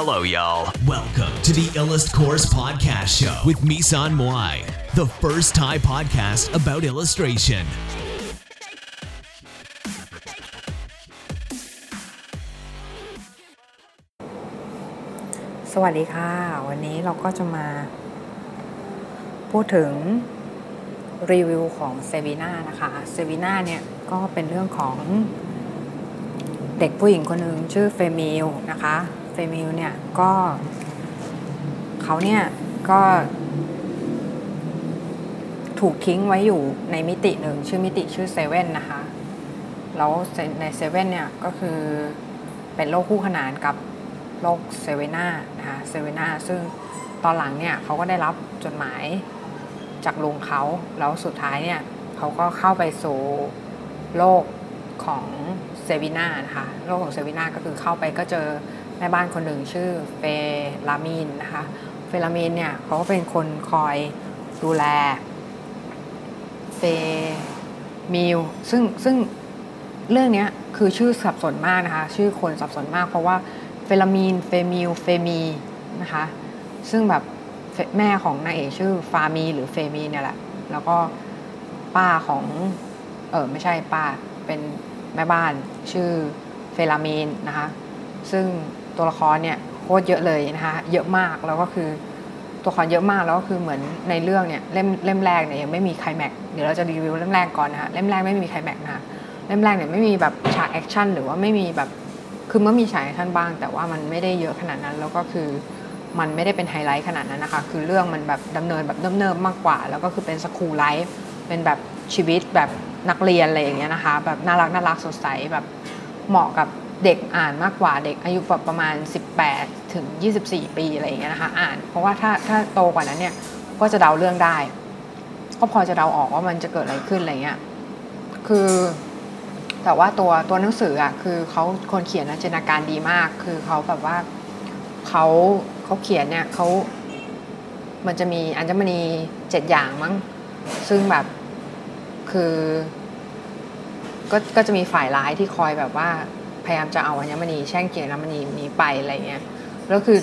Hello, y'all. Welcome to the Illust Course Podcast Show with Misan Moai, the first Thai podcast about illustration. สวัสดีค่ะ วันนี้เราก็จะมา พูดถึงรีวิวของเซวีนานะคะเซวีนาเนี่ยก็เป็นเรื่องของเด็กผู้หญิงคนหนึ่งชื่อเฟมิลนะคะเฟมิลเนี่ยก็เขาเนี่ยก็ถูกทิ้งไว้อยู่ในมิติหนึ่งชื่อมิติชื่อเซเว่นนะคะ แล้วในเซเว่นเนี่ยก็คือเป็นโลกคู่ขนานกับโลกเซเวนานะคะเซเวนาซึ่งตอนหลังเนี่ยเขาก็ได้รับจดหมายจากลุงเขาแล้วสุดท้ายเนี่ยเขาก็เข้าไปสู่โลกของเซวินานะคะโลกของเซวินาก็คือเข้าไปก็เจอ แม่บ้านคนหนึ่งชื่อเฟลามินนะคะ เฟลามินเนี่ยเขาก็เป็นคนคอยดูแลเฟมิลซึ่งซึ่งเรื่องนี้คือชื่อสับสนมากนะคะ ชื่อคนสับสนมากเพราะว่าเฟลามีนเฟมิลเฟมีนะคะ ซึ่งแบบแม่ของนางเอกชื่อฟามีหรือเฟมีเนี่ยแหละ แล้วก็ป้าของ เออไม่ใช่ป้า เป็นแม่บ้านชื่อเฟลามีนนะคะ ซึ่ง ตัวละครเนี่ยโคตรเยอะเลยนะคะเยอะมากแล้วก็คือตัวละครเยอะมากแล้วก็คือเหมือนในเรื่องเนี่ยเล่มเล่มแรกเนี่ยยังไม่มีไคลแม็กเดี๋ยวเราจะรีวิวเล่มแรกก่อนนะคะเล่มแรกไม่มีไคลแม็กนะคะเล่มแรกเนี่ยไม่มีแบบฉาก action หรือว่าไม่มีแบบคือมันมีฉาก action บ้าง แต่ว่ามันไม่ได้เยอะขนาดนั้น แล้วก็คือมันไม่ได้เป็นไฮไลท์ขนาดนั้นนะคะ คือเรื่องมันแบบดำเนินแบบเนิบๆมากกว่า แล้วก็คือเป็น school life เป็นแบบชีวิตแบบนักเรียนอะไรอย่างเงี้ยนะคะ แบบน่ารักน่ารักสดใสแบบเหมาะกับ เด็กอ่านมากกว่าเด็กอายุประมาณ 18 ถึง 24 ปีอะไรอย่างเงี้ยนะคะอ่าน เพราะว่าถ้าถ้าโตกว่านั้นเนี่ยก็จะเดาเรื่องได้ ก็พอจะเดาออกว่ามันจะเกิดอะไรขึ้นอะไรเงี้ยคือ แต่ว่าตัวตัวหนังสืออะคือเขาคนเขียนนะจินตนาการดีมาก คือเขาแบบว่าเขาเขาเขียนเนี่ยเขามันจะมีอัญมณีเจ็ดอย่างมั้ง ซึ่งแบบคือก็ก็จะมีฝ่ายร้ายที่คอยแบบว่า พยายามจะเอาอัญมณีแช่งเกียรติอัญมณีนี้ไปอะไรเงี้ยแล้วคือ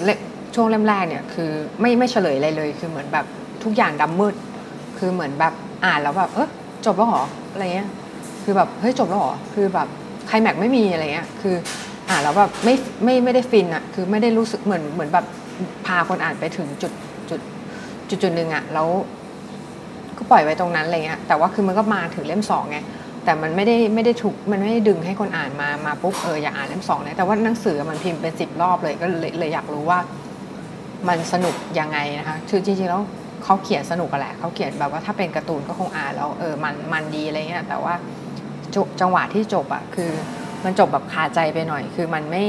ช่วงเล่มแรกเนี่ยคือไม่ไม่เฉลยอะไรเลย คือเหมือนแบบทุกอย่างดำมืด คือเหมือนแบบอ่านแล้วแบบเออจบแล้วหรออะไรเงี้ยคือแบบเฮ้ยจบแล้วหรอคือแบบใครแม็กไม่มีอะไรเงี้ยคืออ่านแล้วแบบไม่ไม่ไม่ได้ฟินอะคือไม่ได้รู้สึกเหมือนเหมือนแบบพาคนอ่านไปถึงจุดจุดจุดจุดหนึ่งอะแล้วก็ปล่อยไว้ตรงนั้นอะไรเงี้ยแต่ว่าคือมันก็มาถึงเล่มสองไง แต่มันไม่ได้ไม่ได้ถูกมันไม่ได้ดึงให้คนอ่านมามาปุ๊บเอออยากอ่านเล่มสองเลยแต่ว่าหนังสือมันพิมพ์เป็นสิบรอบเลยก็เลยเลยอยากรู้ว่า มันสนุกยังไงนะคะคือจริงๆแล้วเขาเขียนสนุกกันแหละเขาเขียนแบบว่าถ้าเป็นการ์ตูนก็คงอ่านแล้วเออมันมันดีอะไรเงี้ยแต่ว่าจังหวะที่จบอะคือมันจบแบบคาใจไปหน่อย คือมันไม่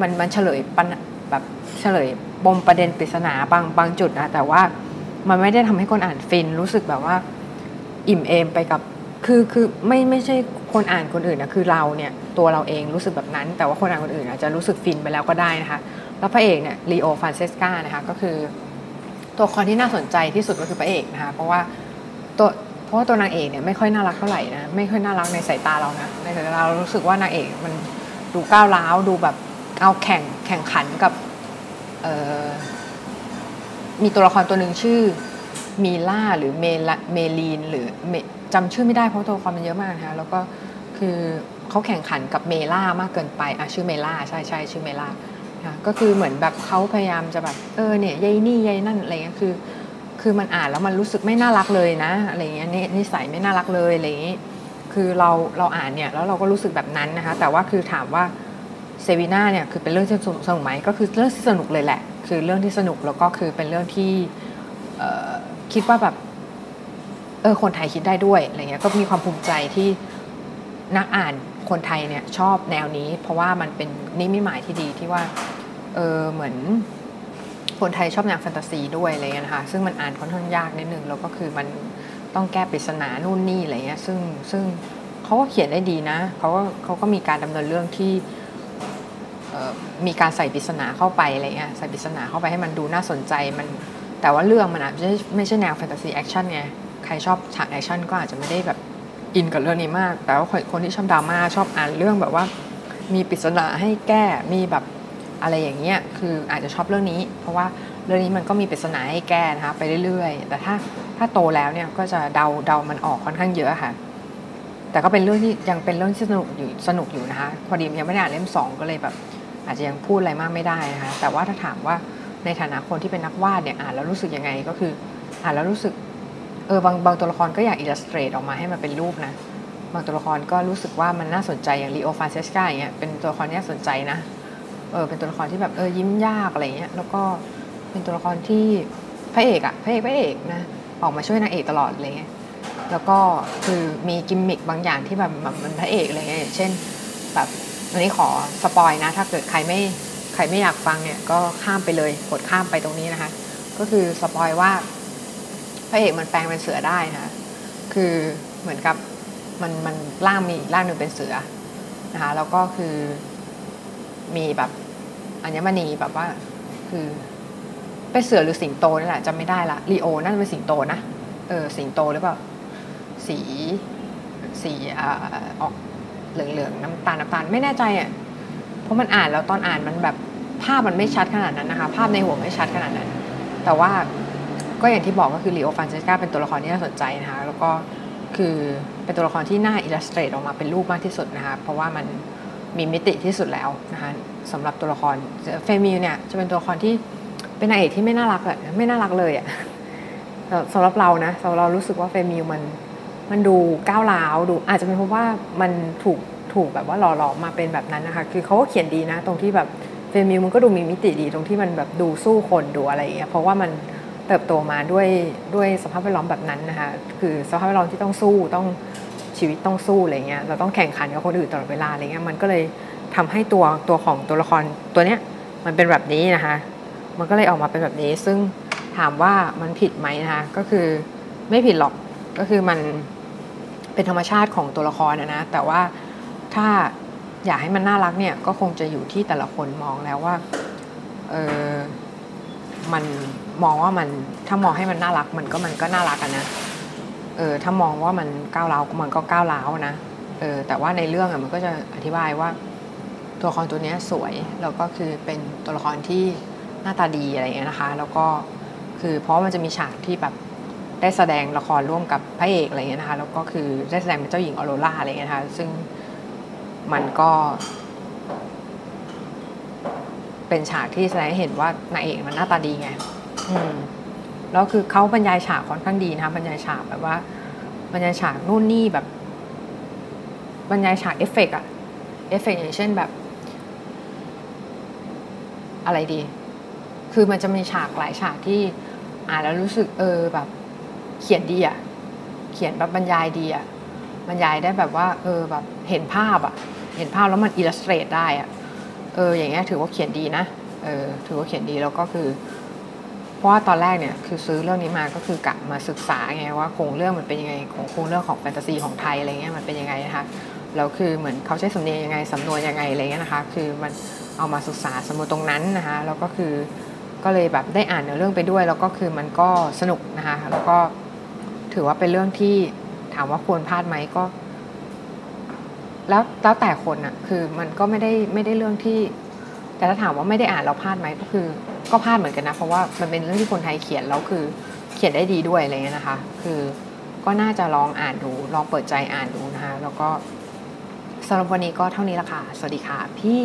มันมันเฉลยปัญแบบเฉลยปมประเด็นปริศนาบางบางจุดนะแต่ว่ามันไม่ได้ทำให้คนอ่านฟินรู้สึกแบบว่า อิ่มเอมไปกับ คือคือไม่ไม่ใช่คนอ่านคนอื่นนะคือเราเนี่ยตัวเราเองรู้สึกแบบนั้น แต่ว่าคนอ่านคนอื่นอาจจะรู้สึกฟินไปแล้วก็ได้นะคะ แล้วพระเอกเนี่ยลีโอฟานเซสกานะคะก็คือ ตัวละครที่น่าสนใจที่สุดก็คือพระเอกนะคะเพราะว่าตัวเพราะว่าตัวนางเอกเนี่ยไม่ค่อยน่ารักเท่าไหร่นะไม่ค่อยน่ารักในสายตาเรานะในสายตาเรารู้สึกว่านางเอกมันดูก้าวร้าวดูแบบเอาแข่งแข่งขันกับมีตัวละครตัวหนึ่งชื่อ มีล่าหรือเมลเมลีนหรือจำชื่อไม่ได้เพราะตัวละครมันเยอะมากนะคะแล้วก็คือเขาแข่งขันกับเมล่ามากเกินไปอะชื่อเมล่าใช่ใช่ชื่อเมล่าก็คือเหมือนแบบเขาพยายามจะแบบเออเนี่ยยายนี่ยายนั่นอะไรเงี้ยคือ คือมันอ่านแล้วมันรู้สึกไม่น่ารักเลยนะอะไรเงี้ยนิสัยไม่น่ารักเลยอะไรเงี้ยคือเราเราอ่านเนี่ยแล้วเราก็รู้สึกแบบนั้นนะคะ แต่ว่าคือถามว่าเซวีนาเนี่ยคือเป็นเรื่องที่สนุกไหมก็คือเรื่องที่สนุกเลยแหละ คือเรื่องที่สนุกแล้วก็คือเป็นเรื่องที่ คิดว่าแบบเออคนไทยคิดได้ด้วยอะไรเงี้ยก็มีความภูมิใจที่นักอ่านคนไทยเนี่ยชอบแนวนี้ เพราะว่ามันเป็นนิมิตหมายที่ดีที่ว่าเออเหมือนคนไทยชอบแนวแฟนตาซีด้วยอะไรเงี้ยนะคะซึ่งมันอ่านค่อนข้างยากนิดนึงแล้วก็คือมันต้องแก้ปริศนานู่นนี่อะไรเงี้ยซึ่งซึ่งเขาก็เขียนได้ดีนะเขาก็เขาก็มีการดำเนินเรื่องที่มีการใส่ปริศนาเข้าไปอะไรเงี้ยใส่ปริศนาเข้าไปให้มันดูน่าสนใจมัน แต่ว่าเรื่องมันอาจจะไม่ใช่แนว fantasy action ไง ใครชอบฉาก action ก็อาจจะไม่ได้แบบ in กับเรื่องนี้มาก แต่ว่าคนที่ชอบดราม่าชอบอ่านเรื่องแบบว่า มีปริศนาให้แก้ มีแบบอะไรอย่างเงี้ย คืออาจจะชอบเรื่องนี้ เพราะว่าเรื่องนี้มันก็มีปริศนาให้แก้นะคะไปเรื่อยๆ แต่ถ้าถ้าโตแล้วเนี่ยก็จะเดาเดามันออกค่อนข้างเยอะค่ะ แต่ก็เป็นเรื่องที่ยังเป็นเรื่องที่สนุกอยู่สนุกอยู่นะคะ พอดียังไม่ได้อ่านเล่มสองก็เลยแบบ อาจจะยังพูดอะไรมากไม่ได้นะคะ แต่ว่าถ้าถามว่า ในฐานะคนที่เป็นนักวาดเนี่ยอ่านแล้วรู้สึกยังไงก็คืออ่านแล้วรู้สึกเออบางบางตัวละครก็อยากอิลลัสเตรตออกมาให้มันเป็นรูปนะบางตัวละครก็รู้สึกว่ามันน่าสนใจอย่างลีโอฟานเซสกาอย่างเงี้ยเป็นตัวละครที่น่าสนใจนะเออเป็นตัวละครที่แบบเออยิ้มยากอะไรเงี้ยแล้วก็เป็นตัวละครที่พระเอกอะพระเอกพระเอกนะออกมาช่วยนางเอกตลอดอะไรเงี้ยแล้วก็คือมีกิมมิคบางอย่างที่แบบมันพระเอกอะไรเงี้ยอย่างเช่นแบบอันนี้ขอ spoil นะ ถ้าเกิดใครไม่ รไม่อยากฟังเนี่ยก็ข้ามไปเลยกดข้ามไปตรงนี้นะคะ ก็คือ spoil ว่าพระเอกมันแปลงเป็นเสือได้นะคือเหมือนกับมันมันร่างมีร่างหนึ่งเป็นเสือนะคะแล้วก็คือมีแบบอัญมณีแบบว่าคือเป็นเสือหรือสิงโตนี่แหละจำไม่ได้ละลีโอน่าจะเป็นสิงโตนะเออสิงโตหรือเปล่าสีสีอ่าออกเหลืองๆน้ำตาลน้ำตาลไม่แน่ใจอะเพราะมันอ่านแล้วตอนอ่านมันแบบ ภาพมันไม่ชัดขนาดนั้นนะคะ ภาพในหัวไม่ชัดขนาดนั้น แต่ว่าก็อย่างที่บอกก็คือลีโอฟานเซสกาเป็นตัวละครที่น่าสนใจนะคะ แล้วก็คือเป็นตัวละครที่น่า illustrate ออกมาเป็นรูปมากที่สุดนะคะ เพราะว่ามันมีมิติที่สุดแล้วนะคะสำหรับตัวละครเฟมิลเนี่ยจะเป็นตัวละครที่เป็นนางเอกที่ไม่น่ารักอะไม่น่ารักเลยอะสำหรับเรานะสำหรับเรารู้สึกว่าเฟมิลมันมันดูก้าวร้าวดู อาจจะเป็นเพราะว่ามันถูกถูกแบบว่าหล่อหลอมมาเป็นแบบนั้นนะคะ คือเขาก็เขียนดีนะ ตรงที่แบบ เฟมิลมันก็ดูมีมิติดีตรงที่มันแบบดูสู้คนดูอะไรอย่างเงี้ยเพราะว่ามันเติบโตมาด้วยด้วยสภาพแวดล้อมแบบนั้นนะคะคือสภาพแวดล้อมที่ต้องสู้ต้องชีวิตต้องสู้อะไรเงี้ยเราต้องแข่งขันกับคนอื่นตลอดเวลาอะไรเงี้ยมันก็เลยทำให้ตัวตัวของตัวละครตัวเนี้ยมันเป็นแบบนี้นะคะมันก็เลยออกมาเป็นแบบนี้ ซึ่งถามว่ามันผิดไหมนะคะก็คือไม่ผิดหรอกก็คือมันเป็นธรรมชาติของตัวละครนะนะแต่ว่าถ้า อยากให้มันน่ารักเนี่ยก็คงจะอยู่ที่แต่ละคนมองแล้วว่าเออมันมองว่ามันถ้ามองให้มันน่ารักมันก็มันก็น่ารักนนะเออถ้ามองว่ามันก้าวร้าวมันก็ก้าวร้าวนะเออแต่ว่าในเรื่องอะมันก็จะอธิบายว่า ตัวละครตัวนี้สวยแล้วก็คือเป็นตัวละครที่หน้าตาดีอะไรเงี้ยนะคะ แล้วก็คือเพราะมันจะมีฉากที่แบบได้แสดงละครร่วมกับพระเอกอะไรเงี้ยนะคะแล้วก็คือได้แสดงเป็นเจ้าหญิงออโรราอะไรเงี้ยนะคะซึ่ง มันก็เป็นฉากที่แสดงให้เห็นว่านางเอกมันหน้าตาดีไง อืม แล้วคือเขาบรรยายฉากค่อนข้างดีนะคะบรรยายฉากแบบว่า บรรยายฉากนู่นนี่แบบ บรรยายฉากเอฟเฟกอะเอฟเฟกอย่างเช่นแบบ อะไรดี คือมันจะมีฉากหลายฉากที่อ่านแล้วรู้สึกเออแบบ เขียนดีอะเขียนแบบบรรยายดีอะบรรยายได้แบบว่า เออแบบเห็นภาพอะ เห็นภาพแล้วมัน illustrate ได้อะเอออย่างเงี้ยถือว่าเขียนดีนะเออถือว่าเขียนดีแล้วก็คือ เพราะว่าตอนแรกเนี่ยคือซื้อเรื่องนี้มาก็คือกะมาศึกษาไงว่าโครงเรื่องมันเป็นยังไงของโครงเรื่องของแฟนตาซีของไทยอะไรเงี้ยมันเป็นยังไงนะคะแล้วคือเหมือนเขาใช้สำเนียงยังไงสำนวนยังไงอะไรเงี้ยนะคะคือมันเอามาศึกษาสำนวนตรงนั้นนะคะแล้วก็คือก็เลยแบบได้อ่านเนื้อเรื่องไปด้วย แล้วก็คือมันก็สนุกนะคะแล้วก็ถือว่าเป็นเรื่องที่ถามว่าควรพลาดไหมก็ แล้วแล้วแต่คนอะคือมันก็ไม่ได้ไม่ได้เรื่องที่ แต่ถ้าถามว่าไม่ได้อ่านเราพลาดไหมก็คือ ก็พลาดเหมือนกันนะ เพราะว่ามันเป็นเรื่องที่คนไทยเขียนแล้วคือเขียนได้ดีด้วยอะไรเงี้ยนะคะ คือก็น่าจะลองอ่านดู ลองเปิดใจอ่านดูนะคะ แล้วก็สำหรับวันนี้ก็เท่านี้ละค่ะ สวัสดีค่ะพี่